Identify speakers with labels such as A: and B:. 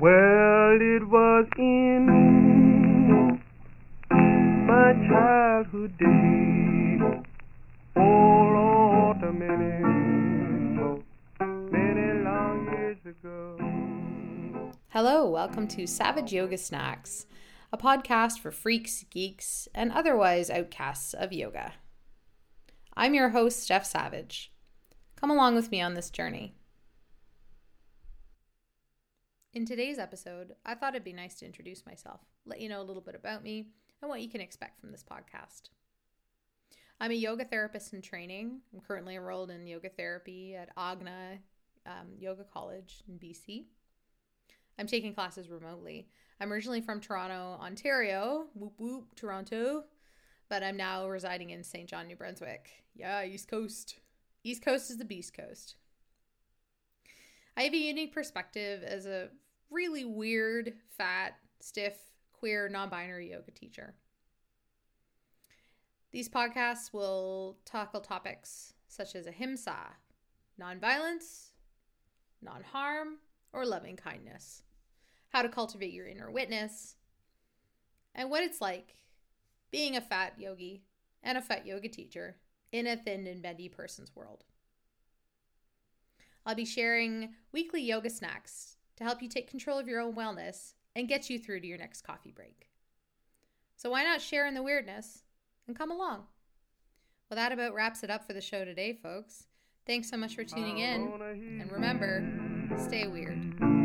A: Well, it was in my childhood days. Oh, many, long years ago.
B: Hello, welcome to Savage Yoga Snacks, a podcast for freaks, geeks, and otherwise outcasts of yoga. I'm your host, Jeff Savage. Come along with me on this journey. In today's episode, I thought it'd be nice to introduce myself, let you know a little bit about me, and what you can expect from this podcast. I'm a yoga therapist in training. I'm currently enrolled in yoga therapy at Agna um, Yoga College in BC. I'm taking classes remotely. I'm originally from Toronto, Ontario. Whoop whoop, Toronto. But I'm now residing in St. John, New Brunswick. Yeah, East Coast. East Coast is the Beast Coast. I have a unique perspective as a really weird, fat, stiff, queer, non binary yoga teacher. These podcasts will tackle topics such as ahimsa, nonviolence, non harm, or loving kindness, how to cultivate your inner witness, and what it's like being a fat yogi and a fat yoga teacher in a thin and bendy person's world. I'll be sharing weekly yoga snacks to help you take control of your own wellness and get you through to your next coffee break. So why not share in the weirdness and come along? Well, that about wraps it up for the show today, folks. Thanks so much for tuning in. And remember, stay weird.